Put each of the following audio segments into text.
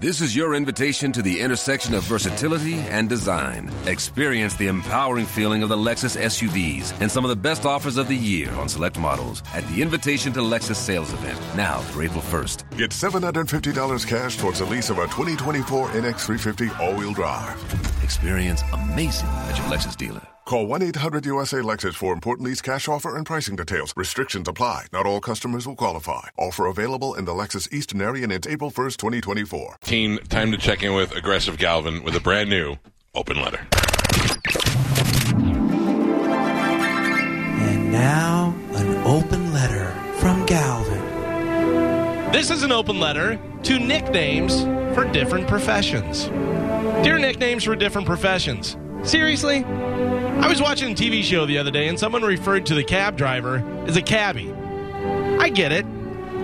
This is your invitation to the intersection of versatility and design. Experience the empowering feeling of the Lexus SUVs and some of the best offers of the year on select models at the Invitation to Lexus sales event, now through April 1st. Get $750 cash towards the lease of a 2024 NX350 all-wheel drive. Experience amazing at your Lexus dealer. Call 1-800-USA-LEXUS for important lease cash offer and pricing details. Restrictions apply. Not all customers will qualify. Offer available in the Lexus Eastern area and it's April 1st, 2024. Team, time to check in with Aggressive Galvin with a brand new open letter. And now, an open letter from Galvin. This is an open letter to nicknames for different professions. Dear nicknames for different professions. Seriously? I was watching a TV show the other day and someone referred to the cab driver as a cabbie. I get it.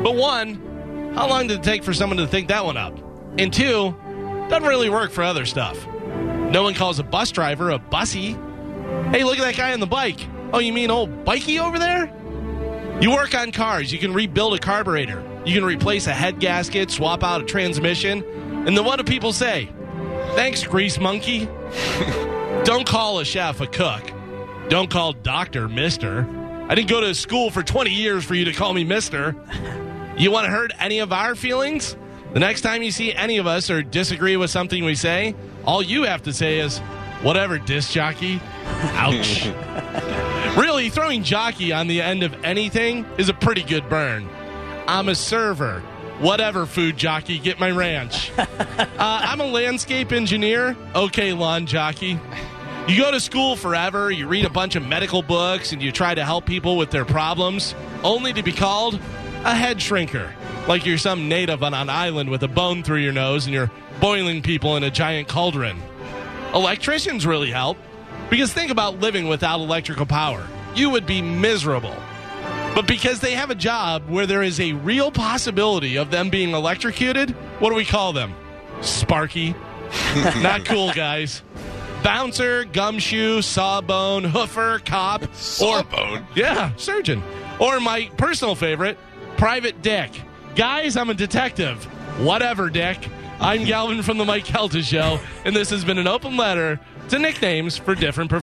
But one, how long did it take for someone to think that one up? And two, doesn't really work for other stuff. No one calls a bus driver a bussy. Hey, look at that guy on the bike. Oh, you mean old Bikey over there? You work on cars. You can rebuild a carburetor. You can replace a head gasket, swap out a transmission. And then what do people say? Thanks, grease monkey. Don't call a chef a cook. Don't call doctor mister. I didn't go to school for 20 years for you to call me mister. You want to hurt any of our feelings? The next time you see any of us or disagree with something we say, all you have to say is, whatever, disc jockey. Ouch. really, throwing jockey on the end of anything is a pretty good burn. I'm a server. Whatever, food jockey, get my ranch. Uh, I'm a landscape engineer. Okay, lawn jockey. You go to school forever, you read a bunch of medical books, and you try to help people with their problems, only to be called a head shrinker. Like you're some native on an island with a bone through your nose and you're boiling people in a giant cauldron. Electricians really help. Because think about living without electrical power. You would be miserable. But because they have a job where there is a real possibility of them being electrocuted, what do we call them? Sparky. Not cool, guys. Bouncer, gumshoe, sawbone, hoofer, cop, Sawbone? or yeah, surgeon, or my personal favorite, private dick. Guys, I'm a detective. Whatever, dick. I'm Galvin from the Mike Calta Show, and this has been an open letter to nicknames for different. Prof-